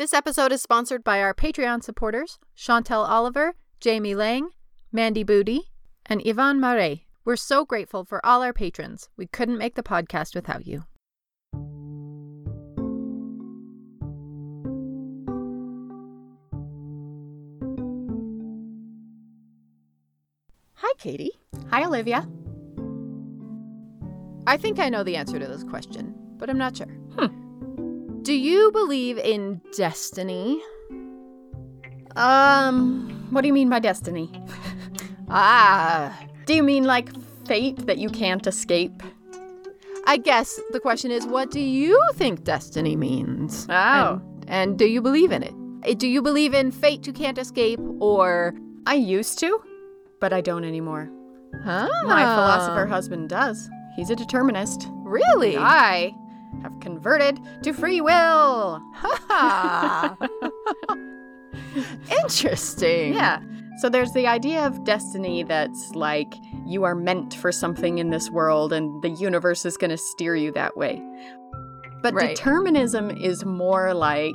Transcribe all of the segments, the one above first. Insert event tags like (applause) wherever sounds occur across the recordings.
This episode is sponsored by our Patreon supporters Chantel Oliver, Jamie Lang, Mandy Booty, and Yvonne Marais. We're so grateful for all our patrons. We couldn't make the podcast without you. Hi, Katie. Hi, Olivia. I think I know the answer to this question, but I'm not sure. Hmm. Do you believe in destiny? Um, what do you mean by destiny? (laughs) ah, do you mean like fate that you can't escape? I guess the question is what do you think destiny means? Oh. And, and do you believe in it? Uh, Do you believe in fate you can't escape or I used to, but I don't anymore. huh? My philosopher husband does. He's a determinist. Really? I have converted to free will. Ha! (laughs) Interesting. Yeah. So there's the idea of destiny that's like you are meant for something in this world and the universe is going to steer you that way. But Right. determinism is more like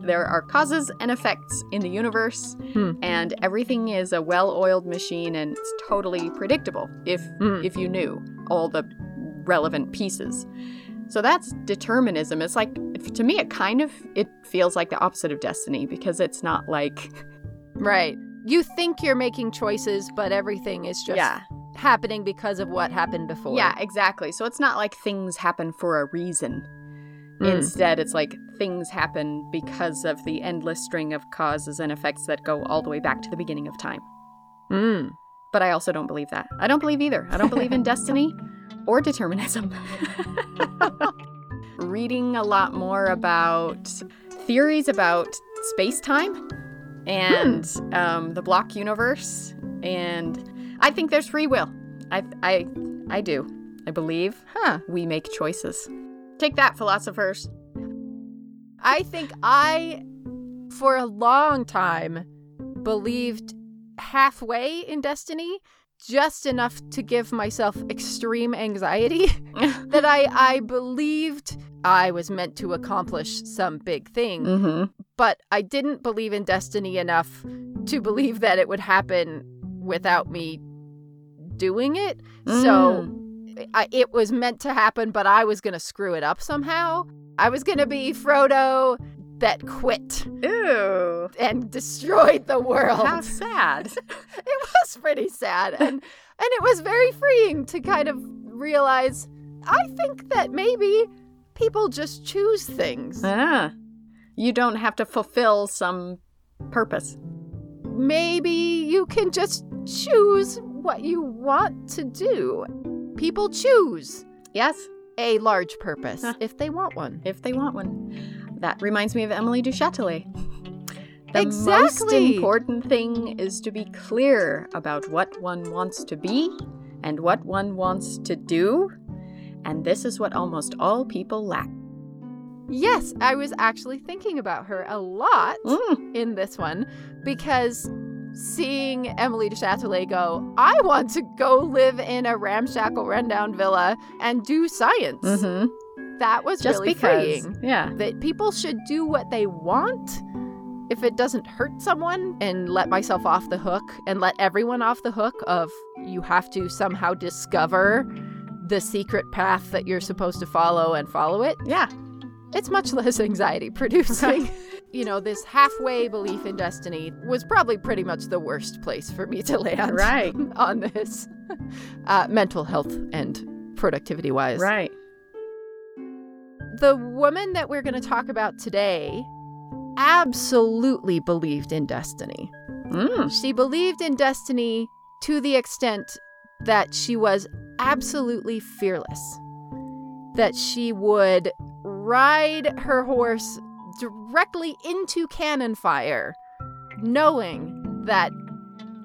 there are causes and effects in the universe Hmm. and everything is a well-oiled machine and it's totally predictable if Hmm. if you knew all the relevant pieces. So that's determinism. It's like to me it kind of it feels like the opposite of destiny because it's not like (laughs) Right. You think you're making choices, but everything is just yeah. happening because of what happened before. Yeah, exactly. So it's not like things happen for a reason. Mm. Instead, it's like things happen because of the endless string of causes and effects that go all the way back to the beginning of time. Mm. But I also don't believe that. I don't believe either. I don't believe in (laughs) destiny or determinism. (laughs) Reading a lot more about theories about space time and um, the block universe, and I think there's free will. I, I, I do. I believe Huh. we make choices. Take that, philosophers. I think I, for a long time, believed halfway in destiny, just enough to give myself extreme anxiety (laughs) that I, I believed I was meant to accomplish some big thing, mm-hmm. but I didn't believe in destiny enough to believe that it would happen without me doing it. So I, it was meant to happen, but I was going to screw it up somehow. I was going to be Frodo that quit and destroyed the world. How sad. (laughs) it was pretty sad and and it was very freeing to kind of realize I think that maybe people just choose things. ah. You don't have to fulfill some purpose. Maybe you can just choose what you want to do. People choose Yes, a large purpose Huh. if they want one. if they want one. That reminds me of Emily du Châtelet. The most important thing is to be clear about what one wants to be and what one wants to do. And this is what almost all people lack. Yes, I was actually thinking about her a lot Mm. in this one because seeing Emily de Châtelet go, I want to go live in a ramshackle rundown villa and do science. Mm-hmm. That was Just really because. freeing. Yeah. That people should do what they want if it doesn't hurt someone and let myself off the hook and let everyone off the hook of you have to somehow discover the secret path that you're supposed to follow and follow it. Yeah. It's much less (laughs) anxiety producing. (laughs) you know, this halfway belief in destiny was probably pretty much the worst place for me to land Right. (laughs) on this uh, mental health and productivity wise. Right. The woman that we're going to talk about today absolutely believed in destiny. Mm. She believed in destiny to the extent that she was absolutely fearless. That she would ride her horse directly into cannon fire, knowing that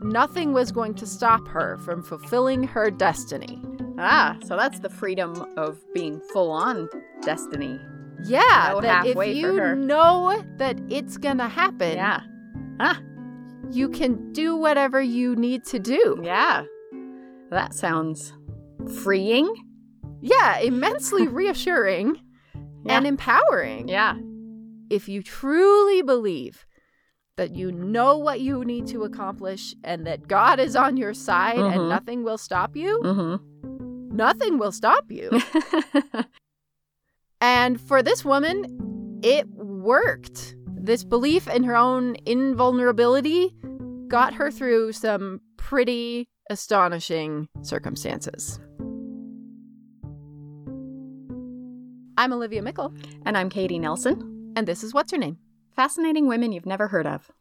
nothing was going to stop her from fulfilling her destiny. Ah, so that's the freedom of being full on destiny. Yeah, No that if you know that it's gonna happen, Yeah. Ah, you can do whatever you need to do. yeah. That sounds freeing. Yeah, immensely (laughs) reassuring and empowering. Yeah. If you truly believe that you know what you need to accomplish and that God is on your side Mhm. and nothing will stop you, Mm-hmm. Nothing will stop you. (laughs) and for this woman, it worked. This belief in her own invulnerability got her through some pretty astonishing circumstances. I'm Olivia Meikle, and I'm Katie Nelson. and this is What's Her Name? Fascinating women you've never heard of.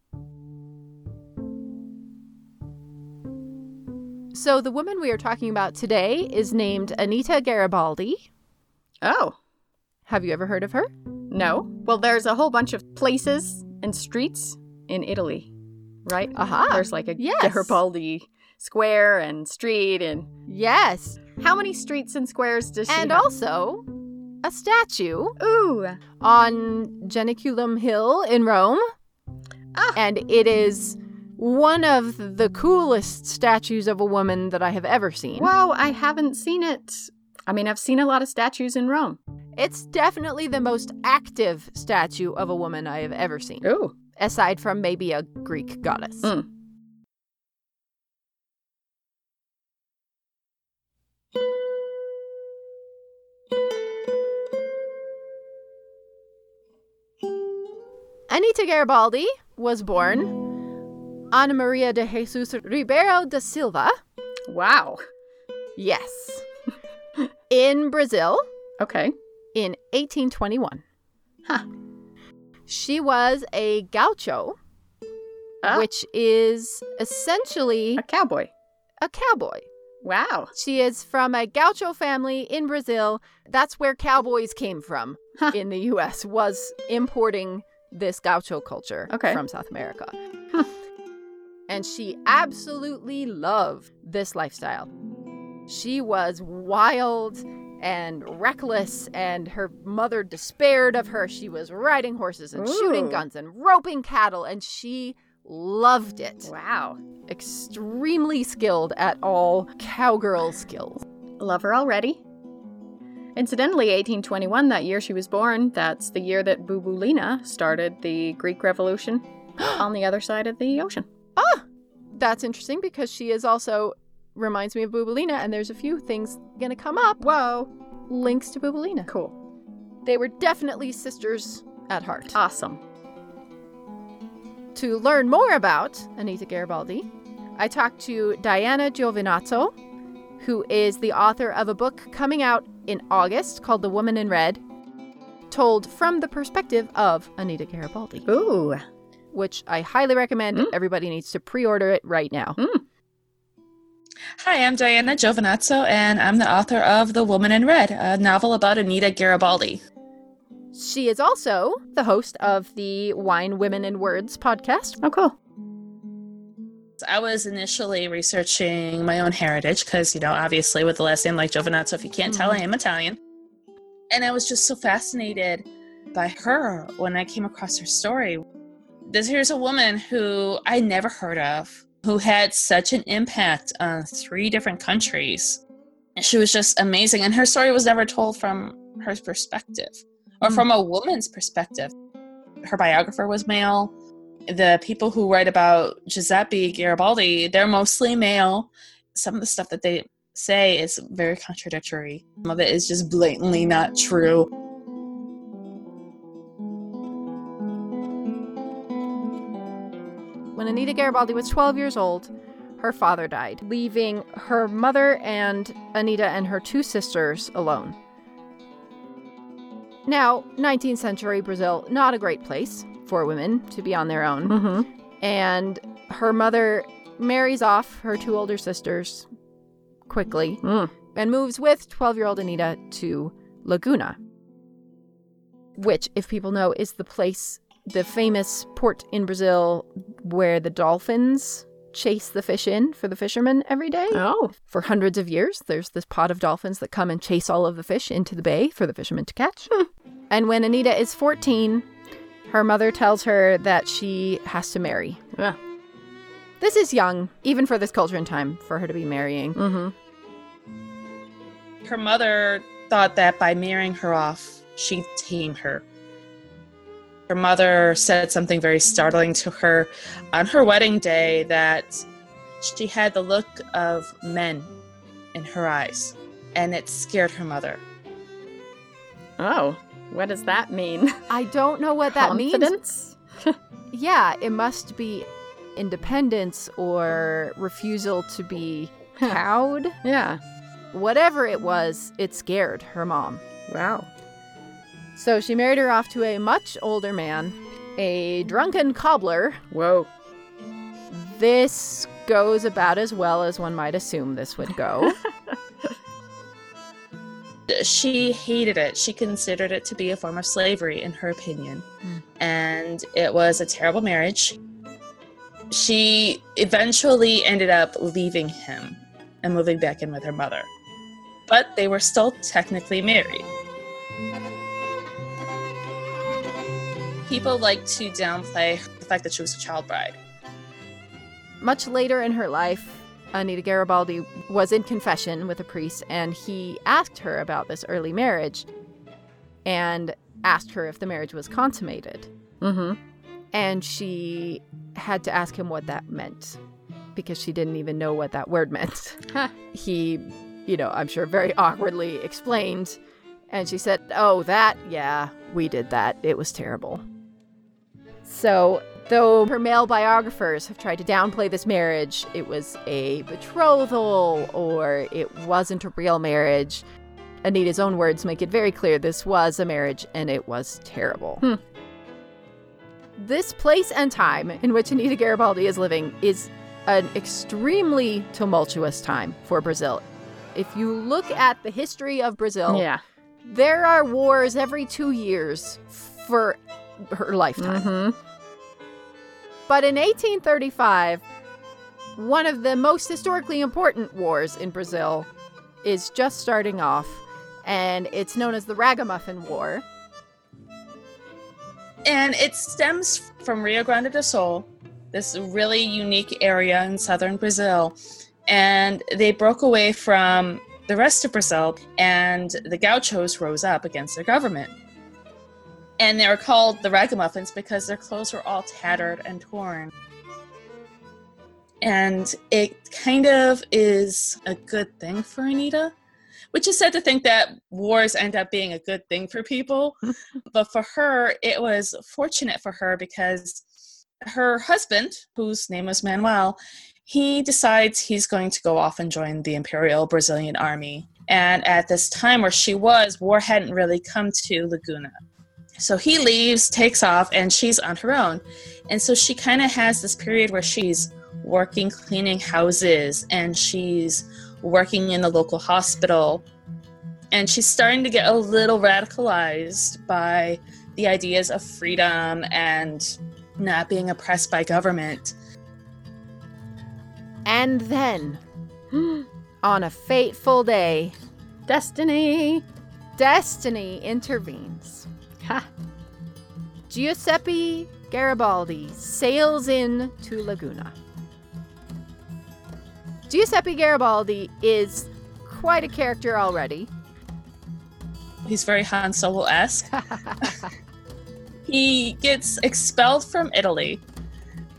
So, the woman we are talking about today is named Anita Garibaldi. Oh, Have you ever heard of her? no. Well, there's a whole bunch of places and streets in Italy, right? Aha. Uh-huh. There's like a yes. Garibaldi square and street and Yes. how many streets and squares does she And have? also a statue Ooh. on Janiculum Hill in Rome. Ah. And it is one of the coolest statues of a woman that I have ever seen. Whoa, I haven't seen it. I mean, I've seen a lot of statues in Rome. It's definitely the most active statue of a woman I have ever seen, Ooh. aside from maybe a Greek goddess. Mm. Anita Garibaldi was born Ana Maria de Jesus Ribeiro da Silva, Wow. yes, in Brazil Okay. in 1821. Huh. She was a gaucho, Ah. which is essentially A cowboy. a cowboy. Wow. She is from a gaucho family in Brazil. That's where cowboys came from Huh. in the US was importing this gaucho culture Okay. from South America. And she absolutely loved this lifestyle. She was wild and reckless and her mother despaired of her. She was riding horses and shooting guns and roping cattle and she loved it Wow. extremely skilled at all cowgirl skills. Love her already. Incidentally, 1821, that year she was born, that's the year that Bouboulina started the Greek Revolution (gasps) on the other side of the ocean. Ah, that's interesting because she is also reminds me of Bouboulina, and there's a few things gonna come up. Whoa. Links to Bouboulina. Cool. They were definitely sisters at heart. Awesome. To learn more about Anita Garibaldi, I talked to Diana Giovinazzo, who is the author of a book coming out in August called The Woman in Red, told from the perspective of Anita Garibaldi. Ooh. Which I highly recommend. Mm. Everybody needs to pre order it right now. Hi, I'm Diana Giovinazzo, and I'm the author of The Woman in Red, a novel about Anita Garibaldi. She is also the host of the Wine, Women, and Words podcast. Oh, cool. I was initially researching my own heritage because, you know, obviously with the last name like Giovinazzo, if you can't tell, I am Italian. And I was just so fascinated by her when I came across her story. This here's a woman who I never heard of, who had such an impact on three different countries. And she was just amazing. And her story was never told from her perspective or Mm. from a woman's perspective. Her biographer was male. The people who write about Giuseppe Garibaldi, they're mostly male. Some of the stuff that they say is very contradictory. Some of it is just blatantly not true. Anita Garibaldi was 12 years old, her father died, leaving her mother and Anita and her two sisters alone. Now, 19th century Brazil, not a great place for women to be on their own. Mm-hmm. And her mother marries off her two older sisters quickly Mm. and moves with 12 year old Anita to Laguna, which, if people know, is the place, the famous port in Brazil where the dolphins chase the fish in for the fishermen every day. Oh. For hundreds of years, there's this pod of dolphins that come and chase all of the fish into the bay for the fishermen to catch. and when Anita is 14, her mother tells her that she has to marry. Yeah. This is young, even for this culture and time, for her to be marrying. Mm-hmm. Her mother thought that by marrying her off, she'd tame her. Her mother said something very startling to her on her wedding day that she had the look of men in her eyes, and it scared her mother. Oh. What does that mean? I don't know what that means. Confidence? (laughs) Yeah, it must be independence or refusal to be (laughs) cowed. Yeah. Whatever it was, it scared her mom. Wow. So she married her off to a much older man, a drunken cobbler. Whoa. This goes about as well as one might assume this would go. (laughs) She hated it. She considered it to be a form of slavery, in her opinion. Hmm. And it was a terrible marriage. She eventually ended up leaving him and moving back in with her mother. But they were still technically married. People like to downplay the fact that she was a child bride. Much later in her life, Anita Garibaldi was in confession with a priest, and he asked her about this early marriage and asked her if the marriage was consummated. Mm-hmm. And she had to ask him what that meant because she didn't even know what that word meant. He, you know, I'm sure very awkwardly explained. And she said, Oh, that, yeah, we did that. It was terrible. So, though her male biographers have tried to downplay this marriage, it was a betrothal or it wasn't a real marriage. Anita's own words make it very clear this was a marriage and it was terrible. Hmm. This place and time in which Anita Garibaldi is living is an extremely tumultuous time for Brazil. If you look at the history of Brazil, Yeah. there are wars every two years for her lifetime. Mm-hmm. But in 1835, one of the most historically important wars in Brazil is just starting off, and it's known as the Ragamuffin War. And it stems from Rio Grande do Sul, this really unique area in southern Brazil. And they broke away from the rest of Brazil, and the gauchos rose up against their government. And they were called the ragamuffins because their clothes were all tattered and torn. And it kind of is a good thing for Anita, which is sad to think that wars end up being a good thing for people. (laughs) But for her it was fortunate for her because her husband whose name was manuel he decides he's going to go off and join the imperial brazilian army. And at this time where she was war hadn't really come to laguna so he leaves takes off and she's on her own and so she kind of has this period where she's working cleaning houses and she's working in the local hospital and she's starting to get a little radicalized by the ideas of freedom and not being oppressed by government. And then, (gasps) on a fateful day, Destiny. destiny intervenes. Ha. (laughs) Giuseppe Garibaldi sails in to Laguna. Giuseppe Garibaldi is quite a character already. He's very Han Solo esque. (laughs) he gets expelled from Italy.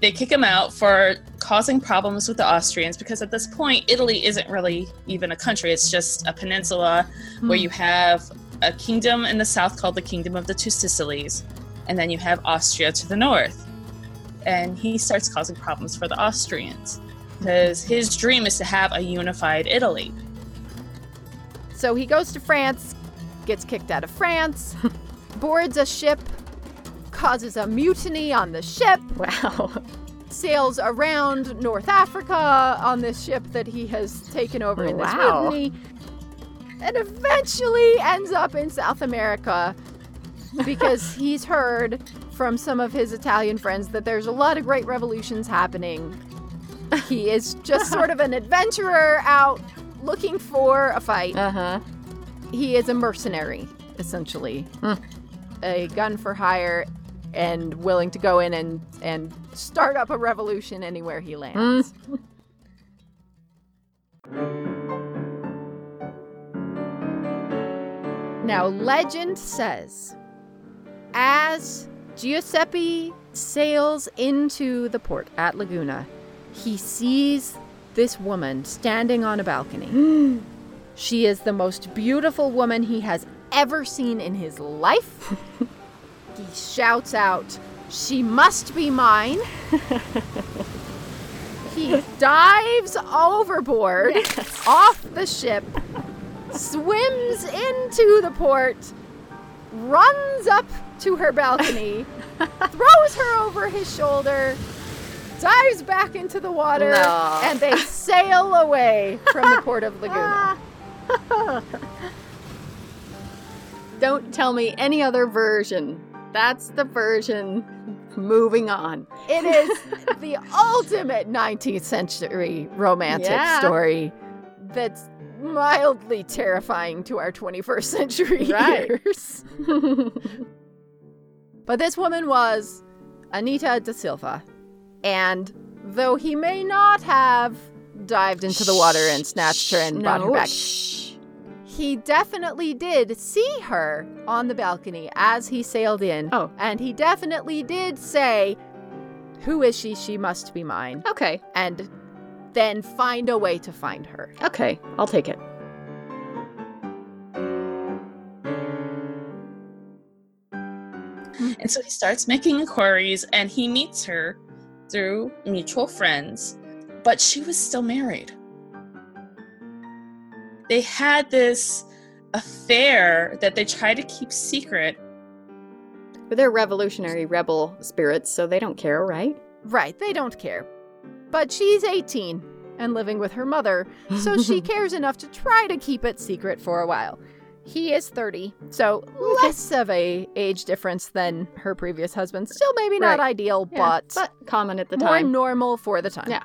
They kick him out for causing problems with the Austrians because at this point, Italy isn't really even a country, it's just a peninsula where hmm. you have a kingdom in the south called the Kingdom of the Two Sicilies, and then you have Austria to the north. and he starts causing problems for the Austrians because his dream is to have a unified Italy. So he goes to France, gets kicked out of France, (laughs) boards a ship, causes a mutiny on the ship, (laughs) Wow. sails around North Africa on this ship that he has taken over in this Wow. mutiny, and eventually ends up in South America because (laughs) he's heard from some of his Italian friends that there's a lot of great revolutions happening. He is just sort of an (laughs) adventurer out looking for a fight. Uh huh. He is a mercenary, essentially. Hmm. A gun for hire and willing to go in and, and start up a revolution anywhere he lands. (laughs) Now, legend says as Giuseppe sails into the port at Laguna, he sees this woman standing on a balcony. (gasps) She is the most beautiful woman he has ever seen in his life. (laughs) he shouts out, She must be mine. (laughs) he dives overboard off the ship, swims into the port, runs up to her balcony, (laughs) throws her over his shoulder, dives back into the water, No. and they sail away from the port of Laguna. (laughs) Don't tell me any other version. That's the version. Moving on. It is the ultimate 19th century romantic (laughs) Yeah. story that's mildly terrifying to our 21st century Right. ears. (laughs) but this woman was Anita da Silva. And though he may not have dived into the water and snatched her and brought her back, he definitely did see her on the balcony as he sailed in. Oh. And he definitely did say, Who is she? She must be mine. Okay. And then find a way to find her. Okay. I'll take it. And so he starts making inquiries and he meets her through mutual friends, but she was still married. They had this affair that they tried to keep secret. But they're revolutionary rebel spirits, so they don't care, right? Right, they don't care. But she's 18 and living with her mother, so she (laughs) cares enough to try to keep it secret for a while. He is 30, so less (laughs) of a age difference than her previous husband. Still maybe not Right. ideal, Yeah, but, but common at the more time. normal for the time. Yeah.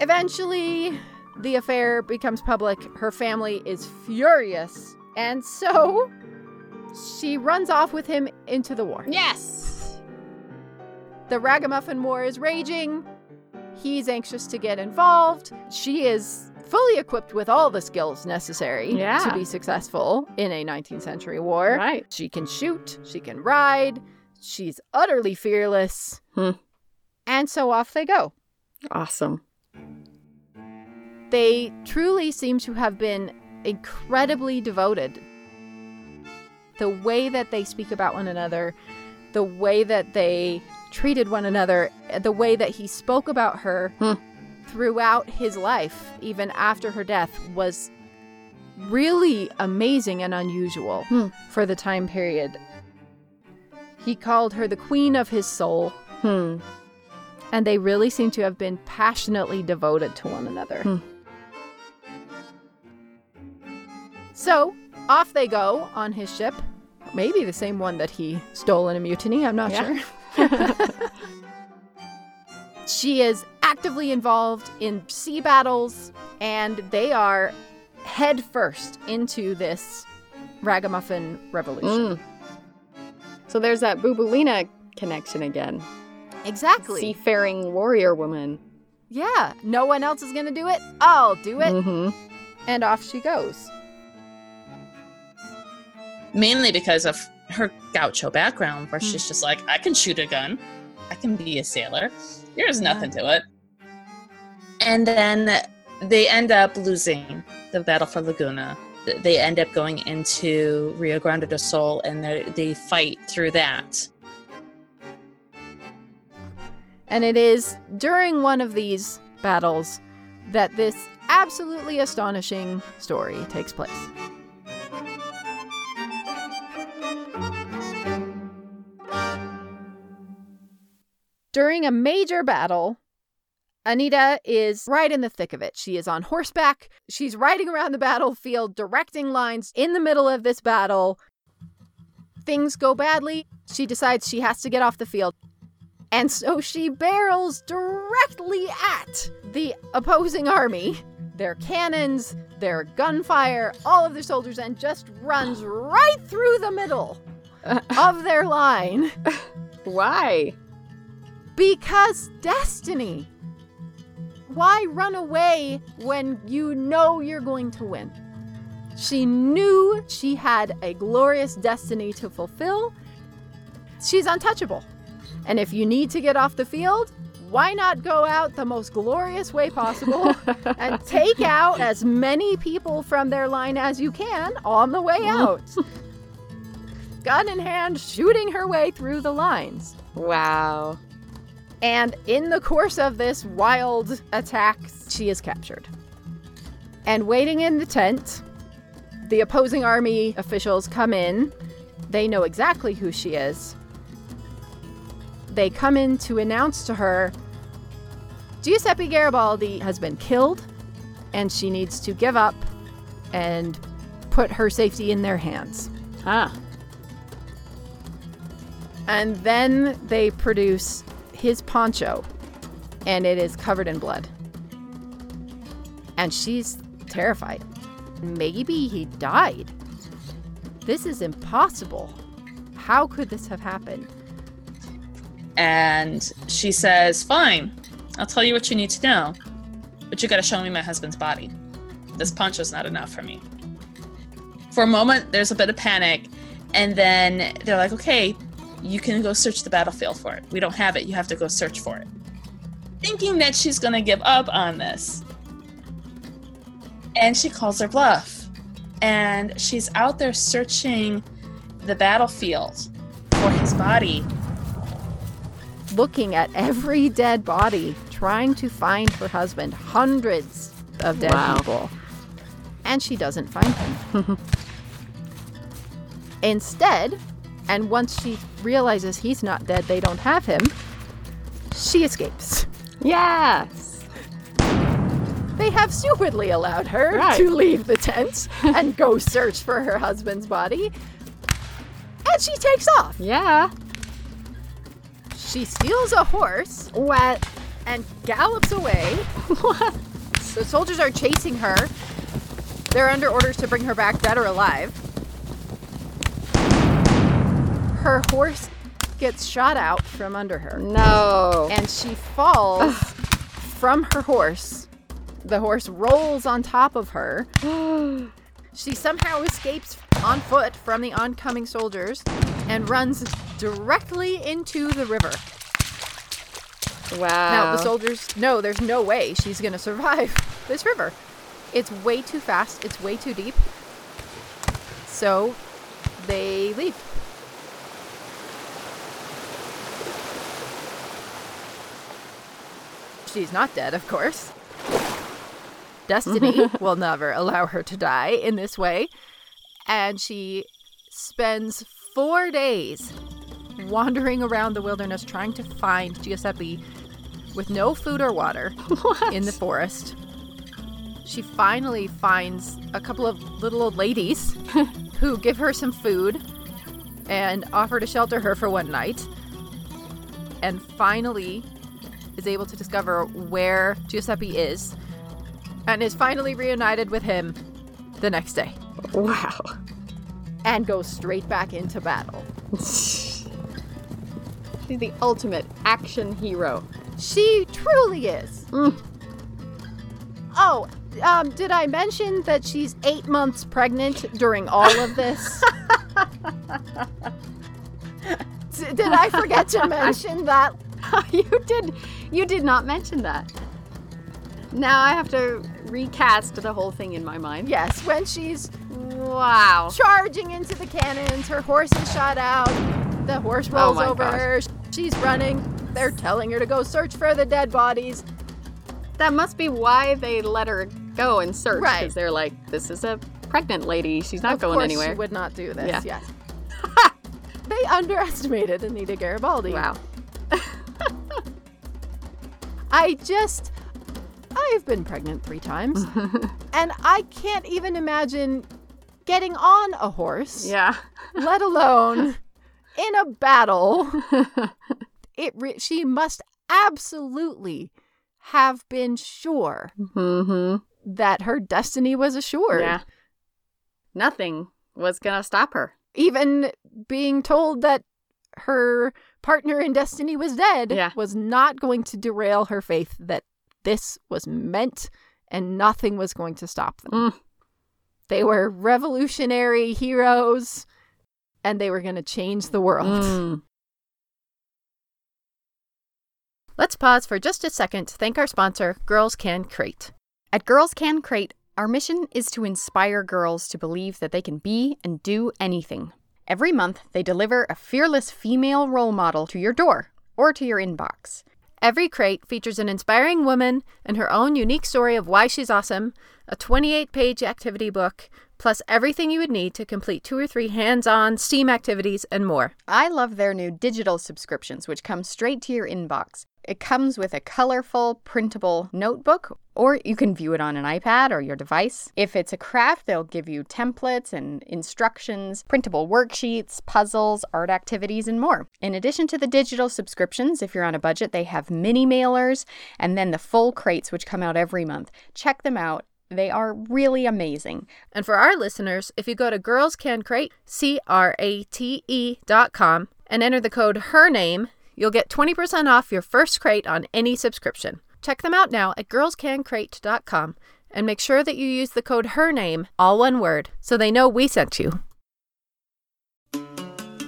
Eventually, the affair becomes public. Her family is furious, and so she runs off with him into the war. Yes. The Ragamuffin War is raging. He's anxious to get involved. She is fully equipped with all the skills necessary Yeah. to be successful in a 19th century war. Right. She can shoot, she can ride, she's utterly fearless. Hmm. And so off they go. Awesome. They truly seem to have been incredibly devoted. The way that they speak about one another, the way that they treated one another, the way that he spoke about her Hmm. throughout his life, even after her death, was really amazing and unusual Hmm. for the time period. He called her the queen of his soul, Hmm. and they really seem to have been passionately devoted to one another. Hmm. So off they go on his ship, maybe the same one that he stole in a mutiny, I'm not Yeah. sure. (laughs) (laughs) she is actively involved in sea battles, and they are headfirst into this ragamuffin revolution. Mm. So there's that Bouboulina connection again. Exactly. Seafaring warrior woman. Yeah, no one else is gonna do it. I'll do it. Mm-hmm. And off she goes. Mainly because of her gaucho background, where Hmm. she's just like, I can shoot a gun, I can be a sailor. There's nothing to it. And then they end up losing the battle for Laguna. they end up going into Rio Grande do Sul and they they fight through that. And it is during one of these battles that this absolutely astonishing story takes place. During a major battle, Anita is right in the thick of it. She is on horseback. She's riding around the battlefield, directing lines in the middle of this battle. Things go badly. She decides she has to get off the field. And so she barrels directly at the opposing army, their cannons, their gunfire, all of their soldiers, and just runs right through the middle (laughs) of their line Why? Because destiny. Why run away when you know you're going to win? She knew she had a glorious destiny to fulfill. She's untouchable. And if you need to get off the field, why not go out the most glorious way possible (laughs) and take out as many people from their line as you can on the way out? Gun in hand, shooting her way through the lines. Wow. And in the course of this wild attack, she is captured. And waiting in the tent, the opposing army officials come in. They know exactly who she is. They come in to announce to her Giuseppe Garibaldi has been killed, and she needs to give up and put her safety in their hands. Huh. And then they produce his poncho, and it is covered in blood. And she's terrified. Maybe he died. This is impossible. How could this have happened? And she says, Fine, I'll tell you what you need to know. But you gotta show me my husband's body. This poncho's not enough for me. For a moment, there's a bit of panic, and then they're like, Okay, you can go search the battlefield for it. We don't have it, you have to go search for it. Thinking that she's gonna give up on this. And she calls her bluff. And she's out there searching the battlefield for his body Looking at every dead body, trying to find her husband. Hundreds of dead Wow. people. And she doesn't find him. (laughs) Instead, and once she realizes he's not dead, they don't have him, she escapes. Yes. They have stupidly allowed her Right. to leave the tent and (laughs) go search for her husband's body. And she takes off. Yeah. She steals a horse What? and gallops away. (laughs) What? The soldiers are chasing her. They're under orders to bring her back dead or alive. Her horse gets shot out from under her. No. and she falls from her horse. The horse rolls on top of her. (gasps) She somehow escapes on foot from the oncoming soldiers and runs directly into the river. wow. Now, the soldiers know there's no way she's going to survive (laughs) this river. It's way too fast, it's way too deep. So they leave. She's not dead, of course. (laughs) Destiny will never allow her to die in this way. And she spends four days wandering around the wilderness trying to find Giuseppe with no food or water (laughs) in the forest. She finally finds a couple of little old ladies (laughs) who give her some food and offer to shelter her for one night. And finally is able to discover where Giuseppe is and is finally reunited with him the next day Wow. and goes straight back into battle. (laughs) She's the ultimate action hero. She truly is. Mm. Oh, um, did I mention that she's eight months pregnant during all of this? (laughs) D- did I forget to (laughs) mention that? you did. You did not mention that. Now I have to recast the whole thing in my mind. Yes, when she's Wow. charging into the cannons, her horse is shot out. The horse oh rolls Oh over gosh. her. She's running. They're telling her to go search for the dead bodies. That must be why they let her go and search. Right. Because they're like, this is a pregnant lady. She's not of going course anywhere. She would not do this. Yeah. Yes. (laughs) they underestimated Anita Garibaldi. Wow. (laughs) I just, I've been pregnant three times, (laughs) and I can't even imagine getting on a horse, Yeah. (laughs) let alone in a battle. (laughs) it re- she must absolutely have been sure mm-hmm. that her destiny was assured. Yeah. Nothing was going to stop her. Even being told that her partner in destiny was dead Yeah. was not going to derail her faith that this was meant and nothing was going to stop them. Mm. They were revolutionary heroes and they were going to change the world. Mm. Let's pause for just a second to thank our sponsor, Girls Can Crate. At Girls Can Crate, our mission is to inspire girls to believe that they can be and do anything. Every month, they deliver a fearless female role model to your door or to your inbox. Every crate features an inspiring woman and her own unique story of why she's awesome, a 28 page activity book, plus everything you would need to complete two or three hands on STEAM activities and more. I love their new digital subscriptions, which come straight to your inbox. It comes with a colorful, printable notebook, or you can view it on an iPad or your device. If it's a craft, they'll give you templates and instructions, printable worksheets, puzzles, art activities, and more. In addition to the digital subscriptions, if you're on a budget, they have mini mailers and then the full crates, which come out every month. Check them out. They are really amazing. And for our listeners, if you go to Girls Can Crate, C R A T E dot com, and enter the code HER NAME, you'll get 20% off your first crate on any subscription. Check them out now at girlscancrate.com and make sure that you use the code HER NAME, all one word, so they know we sent you.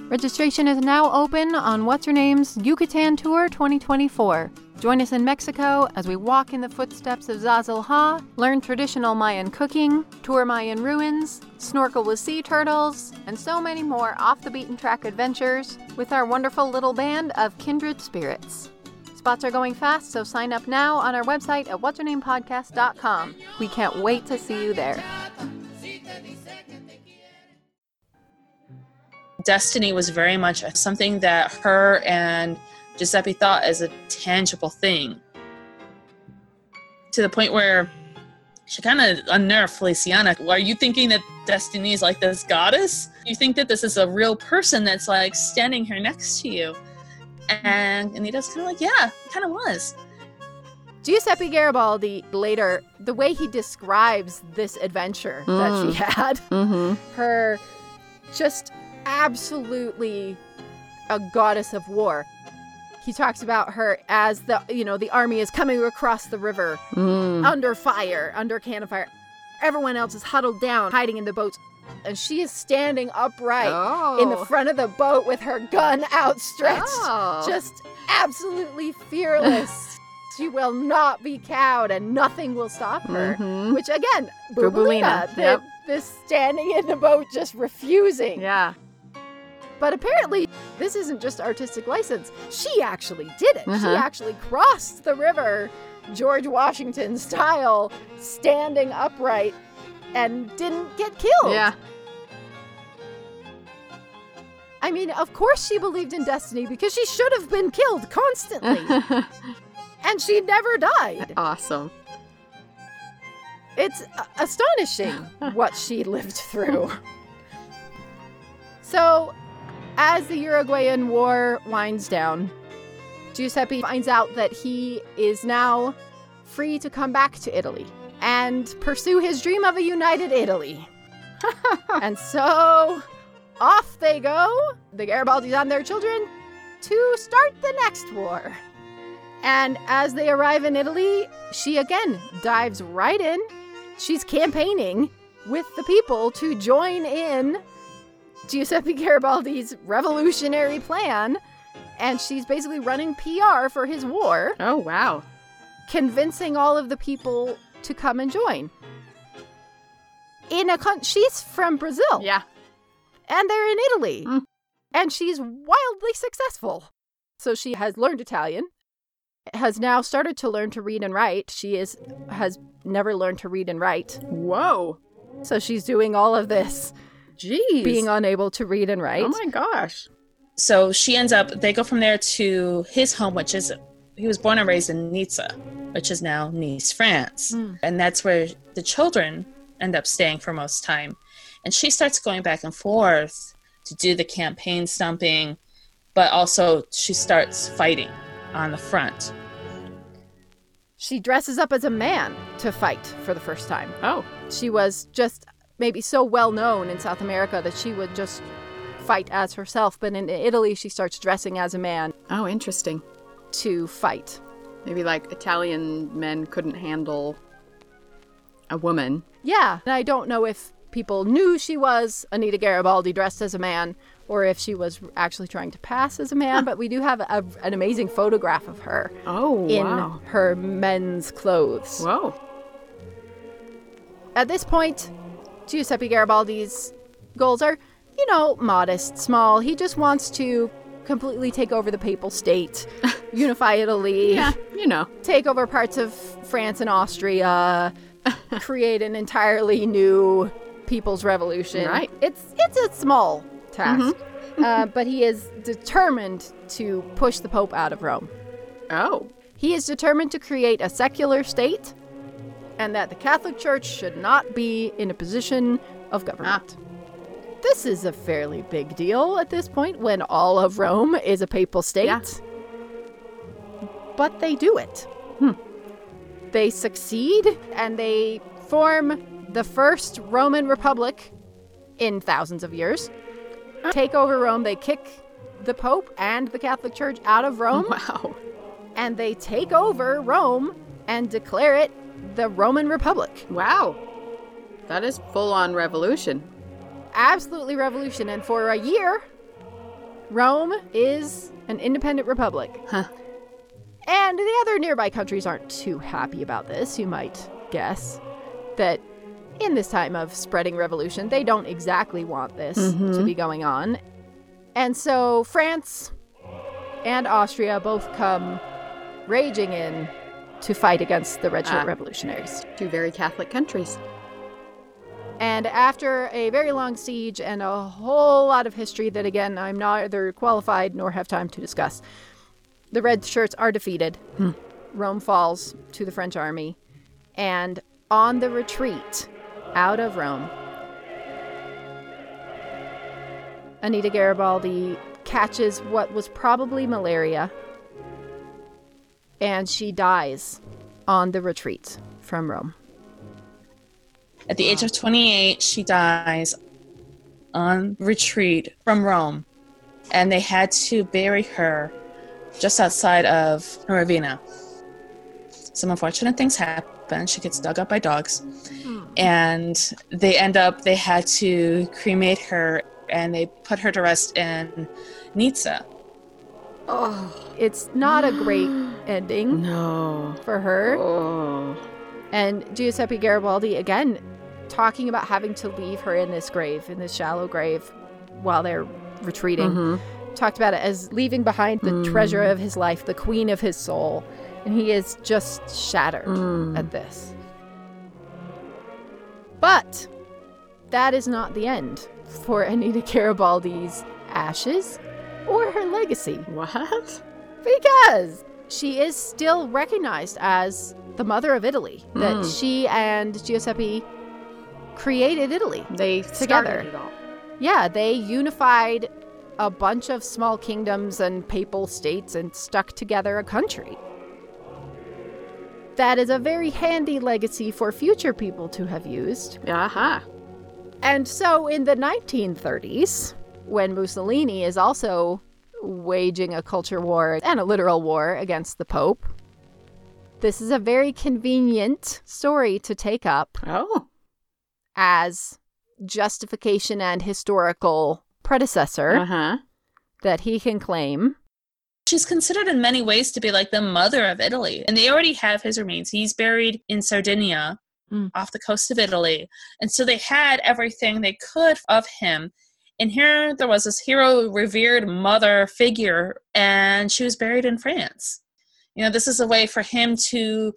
Registration is now open on What's Her Name's Yucatan Tour 2024. Join us in Mexico as we walk in the footsteps of Zazil Ha, learn traditional Mayan cooking, tour Mayan ruins, snorkel with sea turtles, and so many more off the beaten track adventures with our wonderful little band of kindred spirits. Spots are going fast, so sign up now on our website at what'syournamepodcast.com. We can't wait to see you there. destiny was very much something that her and Giuseppe thought as a tangible thing. To the point where she kind of unnerved Feliciana. Are you thinking that Destiny is like this goddess? You think that this is a real person that's like standing here next to you? And Anita's kind of like, yeah, it kind of was. Giuseppe Garibaldi later, the way he describes this adventure that she had, Mm-hmm. her just absolutely a goddess of war. He talks about her as the you know the army is coming across the river Mm. under fire, under cannon fire. Everyone else is huddled down, hiding in the boats, and she is standing upright Oh. in the front of the boat with her gun outstretched, Oh. just absolutely fearless. (laughs) she will not be cowed, and nothing will stop her. Mhm. Which again, Bouboulina, Bouboulina, the, yep. this standing in the boat, just refusing. Yeah. But apparently, this isn't just artistic license. She actually did it. She Uh-huh. actually crossed the river, George Washington style, standing upright, and didn't get killed. Yeah. I mean, of course she believed in destiny because she should have been killed constantly, (laughs) and she never died. awesome. It's astonishing (laughs) what she lived through. (laughs) So, as the Uruguayan War winds down, Giuseppe finds out that he is now free to come back to Italy and pursue his dream of a united Italy. (laughs) and so, off they go, the Garibaldis and their children, to start the next war. And as they arrive in Italy, she again dives right in. She's campaigning with the people to join in Giuseppe Garibaldi's revolutionary plan. And she's basically running PR for his war, Oh wow. convincing all of the people to come and join. In a con- she's from Brazil Yeah. and they're in Italy. Mm. And she's wildly successful. So she has learned Italian, has now started to learn to read and write. She is has never learned to read and write. Whoa. So she's doing all of this Jeez. being unable to read and write. Oh my gosh. So she ends up, they go from there to his home, which is, he was born and raised in Nizza, which is now Nice, France. Mm. And that's where the children end up staying for most time. And she starts going back and forth to do the campaign stumping, but also she starts fighting on the front. She dresses up as a man to fight for the first time. Oh. She was just maybe so well known in South America that she would just fight as herself, but in Italy she starts dressing as a man Oh, interesting. To fight. Maybe like Italian men couldn't handle a woman. Yeah, and I don't know if people knew she was Anita Garibaldi dressed as a man or if she was actually trying to pass as a man, but we do have a, an amazing photograph of her Oh, in wow. her men's clothes. Whoa. At this point, Giuseppe Garibaldi's goals are, you know, modest, small. He just wants to completely take over the papal state, (laughs) unify Italy, Yeah, you know. take over parts of France and Austria, (laughs) create an entirely new people's revolution. Right. It's it's a small task, uh, but he is determined to push the Pope out of Rome. Oh. He is determined to create a secular state and that the Catholic Church should not be in a position of government. This is a fairly big deal at this point when all of Rome is a papal state. Yeah. But they do it. Hmm. They succeed and they form the first Roman Republic in thousands of years. Uh. Take over Rome, they kick the Pope and the Catholic Church out of Rome Wow. and they take over Rome and declare it the Roman Republic. Wow. That is full on revolution. Absolutely revolution. And for a year, Rome is an independent republic. Huh. And the other nearby countries aren't too happy about this, you might guess. That in this time of spreading revolution, they don't exactly want this to be going on. And so France and Austria both come raging in to fight against the Red Shirt Ah. revolutionaries. Two very Catholic countries. And after a very long siege and a whole lot of history that, again, I'm neither qualified nor have time to discuss, the red shirts are defeated. Hmm. Rome falls to the French army. And on the retreat out of Rome, Anita Garibaldi catches what was probably malaria and she dies on the retreat from Rome. At the age of 28, she dies on retreat from Rome, and they had to bury her just outside of Ravenna. Some unfortunate things happen. She gets dug up by dogs, hmm. and they end up, they had to cremate her and they put her to rest in Nizza. Oh, it's not a great (gasps) ending No. for her. Oh. And Giuseppe Garibaldi, again, talking about having to leave her in this grave, in this shallow grave, while they're retreating. Mm-hmm. Talked about it as leaving behind the mm. treasure of his life, the queen of his soul. And he is just shattered mm. at this. But that is not the end for Anita Garibaldi's ashes or her legacy What? because she is still recognized as the mother of Italy. That mm. she and Giuseppe created Italy. They Together. started it all. Yeah, they unified a bunch of small kingdoms and papal states and stuck together a country. That is a very handy legacy for future people to have used. Aha. And so in the 1930s, when Mussolini is also waging a culture war and a literal war against the Pope, this is a very convenient story to take up Oh. As justification and historical predecessor Uh huh. that he can claim. she's considered in many ways to be like the mother of Italy. And they already have his remains. He's buried in Sardinia Mm. off the coast of Italy. And so they had everything they could of him. And here there was this hero revered mother figure, and she was buried in France. You know, this is a way for him to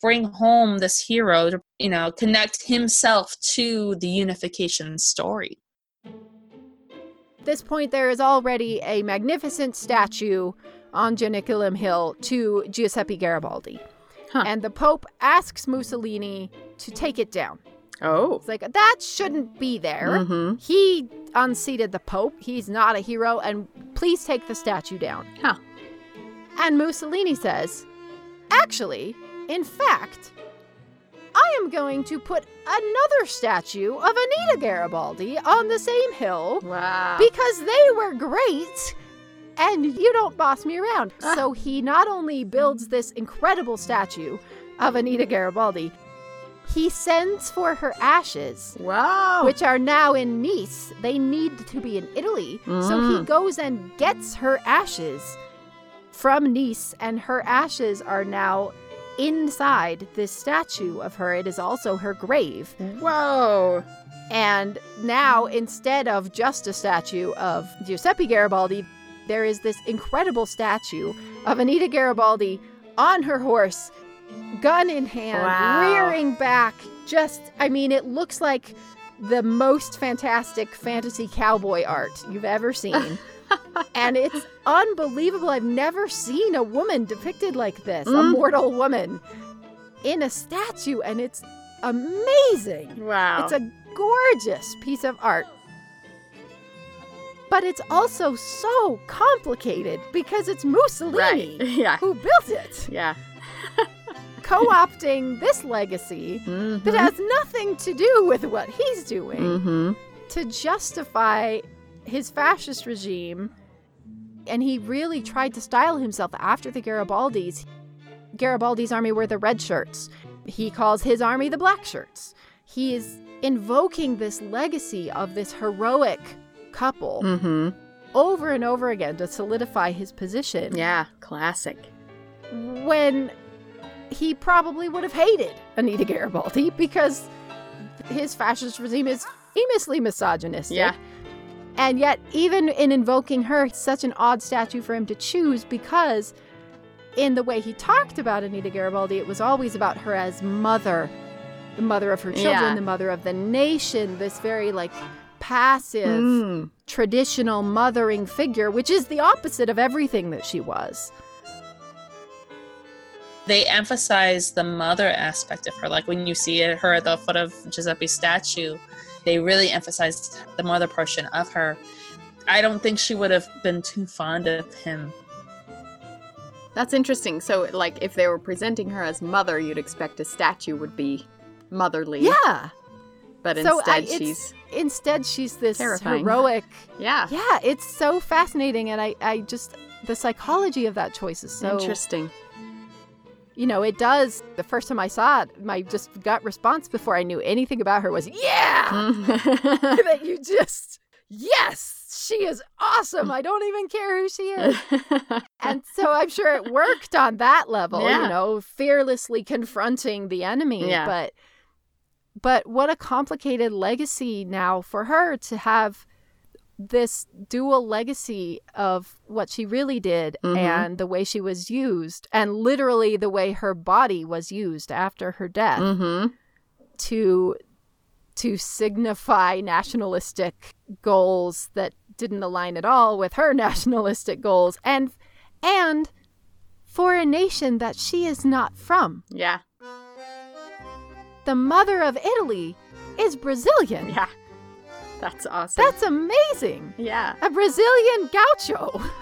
bring home this hero to, you know, connect himself to the unification story. at this point, there is already a magnificent statue on Janiculum Hill to Giuseppe Garibaldi. Huh. And the Pope asks Mussolini to take it down. Oh. It's like, that shouldn't be there. Mm-hmm. He unseated the Pope. He's not a hero, and please take the statue down. Huh. And Mussolini says, Actually, in fact, I am going to put another statue of Anita Garibaldi on the same hill Wow. because they were great and you don't boss me around. Ah. So he not only builds this incredible statue of Anita Garibaldi, he sends for her ashes wow. which are now in Nice. They need to be in Italy. So he Mm. goes and gets her ashes from Nice, and her ashes are now inside this statue of her. It is also her grave. Mm. Whoa. And now, instead of just a statue of Giuseppe Garibaldi, there is this incredible statue of Anita Garibaldi on her horse, gun in hand, Wow. rearing back. Just, I mean, it looks like the most fantastic fantasy cowboy art you've ever (laughs) seen. And it's unbelievable. I've never seen a woman depicted like this, a Mm. mortal woman, in a statue, and it's amazing. Wow. It's a gorgeous piece of art. But it's also so complicated because it's Mussolini right. (laughs) Yeah. who built it, Yeah. (laughs) (laughs) co opting this legacy Mm-hmm. that has nothing to do with what he's doing mm-hmm. to justify his fascist regime. And he really tried to style himself after the Garibaldis. Garibaldi's army were the red shirts. He calls his army the black shirts. He is invoking this legacy of this heroic couple Mm-hmm. over and over again to solidify his position Yeah. Classic. when he probably would have hated Anita Garibaldi because his fascist regime is famously misogynistic. Yeah. And yet, even in invoking her, it's such an odd statue for him to choose because, in the way he talked about Anita Garibaldi, it was always about her as mother, the mother of her children, Yeah. the mother of the nation, this very like passive, Mm. traditional mothering figure, which is the opposite of everything that she was. They emphasize the mother aspect of her. Like when you see her at the foot of Giuseppe's statue, they really emphasized the mother portion of her. I don't think she would have been too fond of him. That's interesting. So, like, if they were presenting her as mother, you'd expect a statue would be motherly. Yeah. But So, instead, it's- she's Instead, she's this Terrifying. heroic. yeah, Yeah, it's so fascinating, and I, I just the psychology of that choice is so interesting. You know, it does. The first time I saw it, my just gut response before I knew anything about her was, "Yeah!" (laughs) (laughs) that you just, yes, she is awesome. I don't even care who she is. (laughs) and so I'm sure it worked on that level, Yeah. you know, fearlessly confronting the enemy. Yeah. But but what a complicated legacy now for her to have this dual legacy of what she really did Mhm. and the way she was used and literally the way her body was used after her death mm-hmm. to to signify nationalistic goals that didn't align at all with her (laughs) nationalistic goals and and for a nation that she is not from. Yeah, The mother of Italy is Brazilian. yeah. That's awesome. That's amazing. yeah. A Brazilian gaucho. (laughs)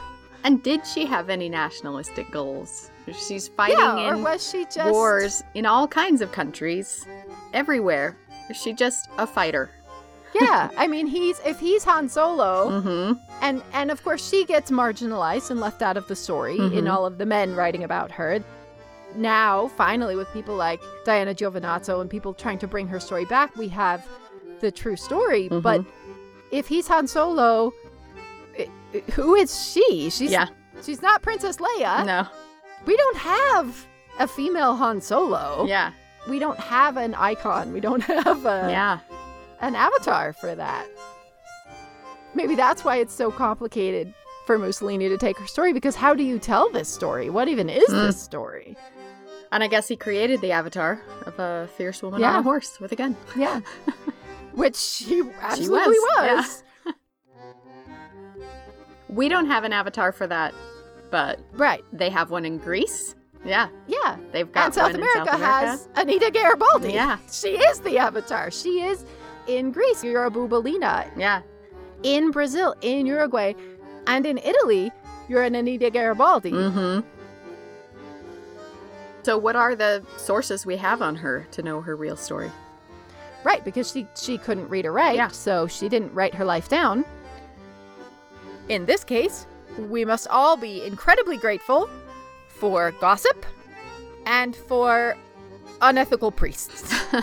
And did she have any nationalistic goals? She's fighting yeah, in was she just wars in all kinds of countries, everywhere. Is she just a fighter? Yeah, I mean he's if he's Han Solo Mm-hmm. and and of course she gets marginalized and left out of the story in Mhm. all of the men writing about her. Now, finally with people like Diana Giovinazzo and people trying to bring her story back, we have the true story, Mhm. but if he's Han Solo, i- i- who is she? She's Yeah. She's not Princess Leia. No. We don't have a female Han Solo. Yeah. We don't have an icon. We don't (laughs) have a Yeah. an avatar for that. Maybe that's why it's so complicated for Mussolini to take her story because how do you tell this story? What even is Mm. this story? And I guess he created the avatar of a fierce woman Yeah. on a horse with a gun. Yeah. (laughs) Which she absolutely was. was, (laughs) We don't have an avatar for that, but Right. they have one in Greece. Yeah, Yeah. they've got And South one America, in South America. has Anita Garibaldi. Yeah. She is the avatar. She is in Greece, You're a Bouboulina. Yeah. In Brazil, in Uruguay, and in Italy, you're an Anita Garibaldi. Mm-hmm. So, what are the sources we have on her to know her real story? Right, because she she couldn't read or write, Yeah. so she didn't write her life down. In this case, we must all be incredibly grateful for gossip and for unethical priests. (laughs)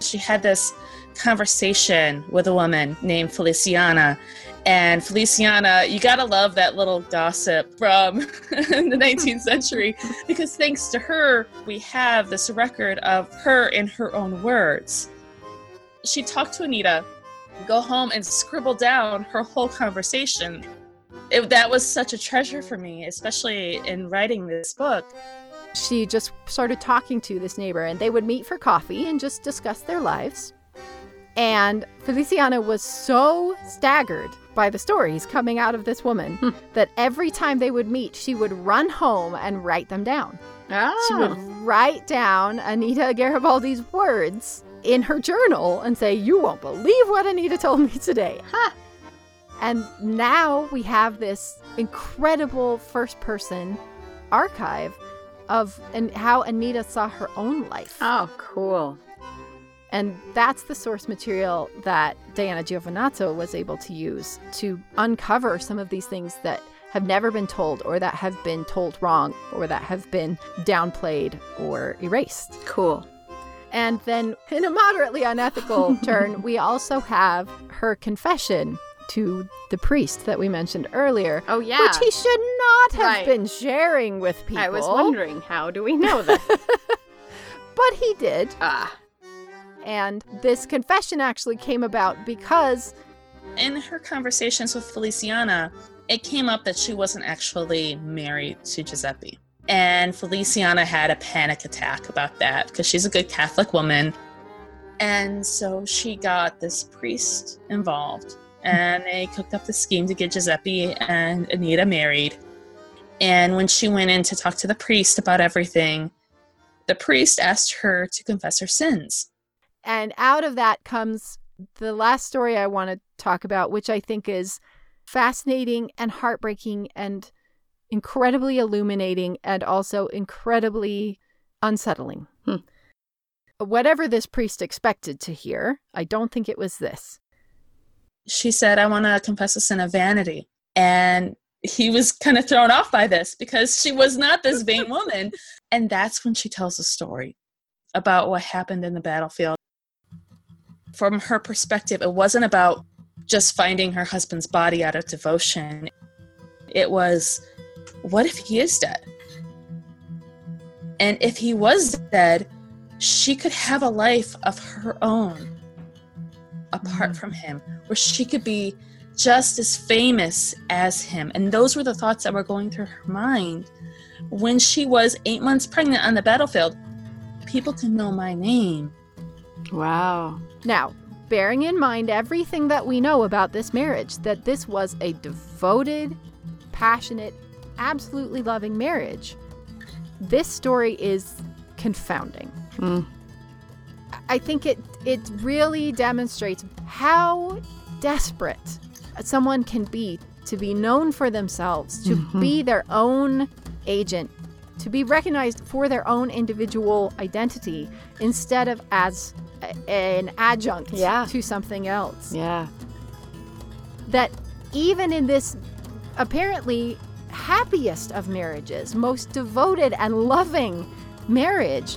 she had this conversation with a woman named Feliciana. And Feliciana, you gotta love that little gossip from (laughs) the 19th century because thanks to her, we have this record of her in her own words. She talked to Anita, go home and scribble down her whole conversation. It, that was such a treasure for me, especially in writing this book. she just started talking to this neighbor, and they would meet for coffee and just discuss their lives. And Feliciana was so staggered by the stories coming out of this woman hmm. that every time they would meet, she would run home and write them down. Oh. She would ah. write down Anita Garibaldi's words in her journal and say, You won't believe what Anita told me today. Huh. And now we have this incredible first person archive of and how Anita saw her own life. Oh, cool. And that's the source material that Diana Giovinazzo was able to use to uncover some of these things that have never been told or that have been told wrong or that have been downplayed or erased. Cool. And then, in a moderately unethical (laughs) turn, we also have her confession to the priest that we mentioned earlier, Oh, yeah. which he should not have Right. been sharing with people. I was wondering, how do we know that? (laughs) But he did. ah. And this confession actually came about because in her conversations with Feliciana, it came up that she wasn't actually married to Giuseppe. And Feliciana had a panic attack about that because she's a good Catholic woman. And so she got this priest involved and they cooked up the scheme to get Giuseppe and Anita married. And when she went in to talk to the priest about everything, the priest asked her to confess her sins. And out of that comes the last story I want to talk about, which I think is fascinating and heartbreaking and incredibly illuminating and also incredibly unsettling. Hmm. Whatever this priest expected to hear, I don't think it was this. she said, I want to confess a sin of vanity. And he was kind of thrown off by this because she was not this vain (laughs) woman. And that's when she tells the story about what happened in the battlefield. From her perspective, it wasn't about just finding her husband's body out of devotion, it was, what if he is dead? And if he was dead, she could have a life of her own apart Mhm. from him, where she could be just as famous as him. And those were the thoughts that were going through her mind when she was eight months pregnant on the battlefield. People can know my name. Wow. Now, bearing in mind everything that we know about this marriage, that this was a devoted, passionate, absolutely loving marriage, this story is confounding. Mm. I think it it really demonstrates how desperate someone can be to be known for themselves, to Mhm. be their own agent, to be recognized for their own individual identity instead of as an adjunct Yeah. to something else. Yeah. That even in this apparently happiest of marriages, most devoted and loving marriage,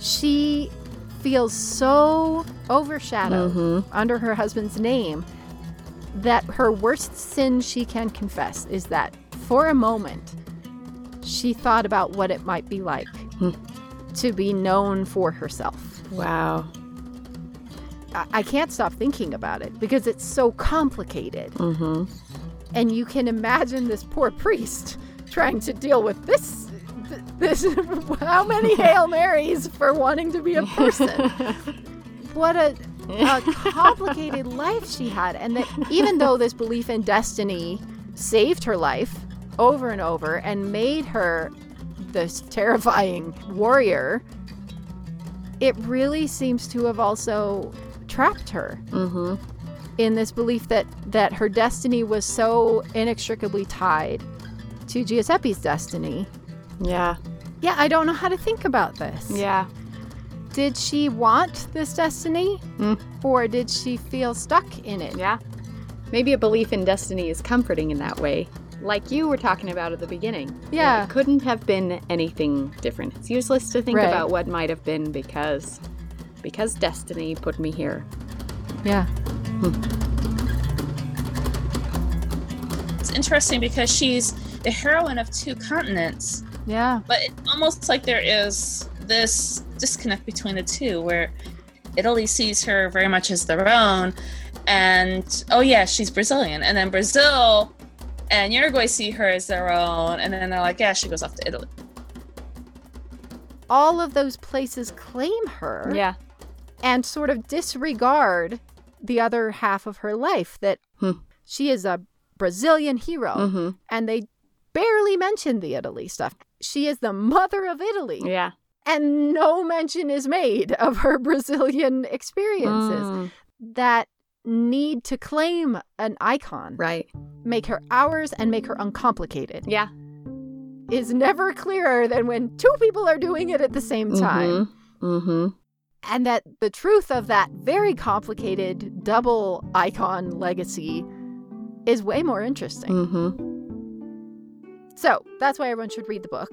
she feels so overshadowed Mhm. under her husband's name that her worst sin she can confess is that for a moment she thought about what it might be like to be known for herself. Wow. I, can't stop thinking about it because it's so complicated. Mm-hmm. And you can imagine this poor priest trying to deal with this. This (laughs) how many (laughs) Hail Marys for wanting to be a person? (laughs) What a, a complicated life she had, and that even though this belief in destiny saved her life over and over and made her this terrifying warrior, it really seems to have also trapped her Mm-hmm. in this belief that that her destiny was so inextricably tied to Giuseppe's destiny. Yeah. Yeah, I don't know how to think about this. Yeah. Did she want this destiny? Mm. Or did she feel stuck in it? Yeah. Maybe a belief in destiny is comforting in that way. Like you were talking about at the beginning. Yeah. It couldn't have been anything different. It's useless to think Right. about what might have been because because destiny put me here. Yeah. It's interesting because she's the heroine of two continents, Yeah. but it, almost like there is this disconnect between the two where Italy sees her very much as their own, and oh yeah, she's Brazilian, and then Brazil and Uruguay see her as their own, and then they're like, yeah, she goes off to Italy. All of those places claim her Yeah. And sort of disregard the other half of her life that Hmm. she is a Brazilian hero Mm-hmm. and they barely mention the Italy stuff. She is the mother of Italy. Yeah. and no mention is made of her (laughs) Brazilian experiences Mm, that need to claim an icon, right. make her ours and make her uncomplicated, Yeah. is never clearer than when two people are doing it at the same time. Mm-hmm. And that the truth of that very complicated double icon legacy is way more interesting. Mm-hmm. So that's why everyone should read the book.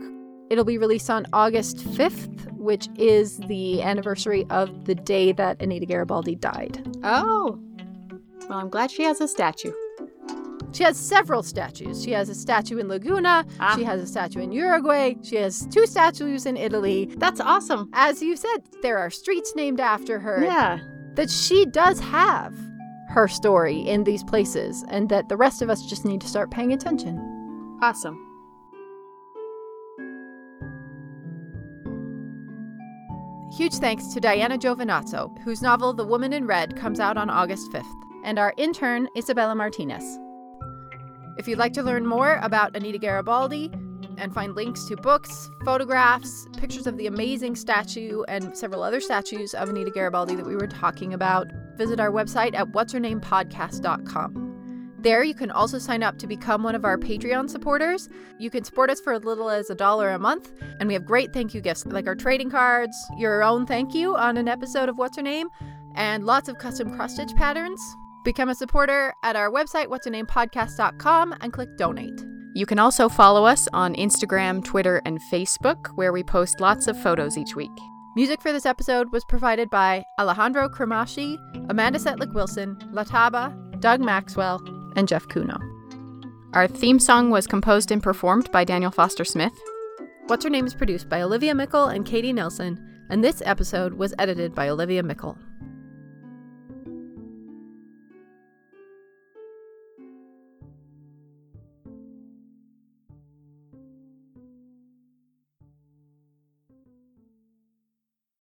It'll be released on August 5th, which is the anniversary of the day that Anita Garibaldi died. Oh. Well, I'm glad she has a statue. She has several statues. She has a statue in Laguna, Ah. she has a statue in Uruguay, she has two statues in Italy. That's awesome. As you said, there are streets named after her. Yeah. That she does have her story in these places, and that the rest of us just need to start paying attention. Awesome. Huge thanks to Diana Giovinazzo, whose novel The Woman in Red comes out on August 5th, and our intern, Isabella Martinez. If you'd like to learn more about Anita Garibaldi and find links to books, photographs, pictures of the amazing statue, and several other statues of Anita Garibaldi that we were talking about, visit our website at what'shernamepodcast.com. There, you can also sign up to become one of our Patreon supporters. You can support us for as little as a dollar a month, and we have great thank you gifts like our trading cards, your own thank you on an episode of What's Her Name, and lots of custom cross stitch patterns. Become a supporter at our website, what's her name podcast.com, and click donate. You can also follow us on Instagram, Twitter, and Facebook, where we post lots of photos each week. Music for this episode was provided by Alejandro Cremaschi, Amanda Setlick Wilson, Lataba, Doug Maxwell, and Jeff Kuno. Our theme song was composed and performed by Daniel Foster Smith. What's Her Name is produced by Olivia Meikle and Katie Nelson, and this episode was edited by Olivia Meikle.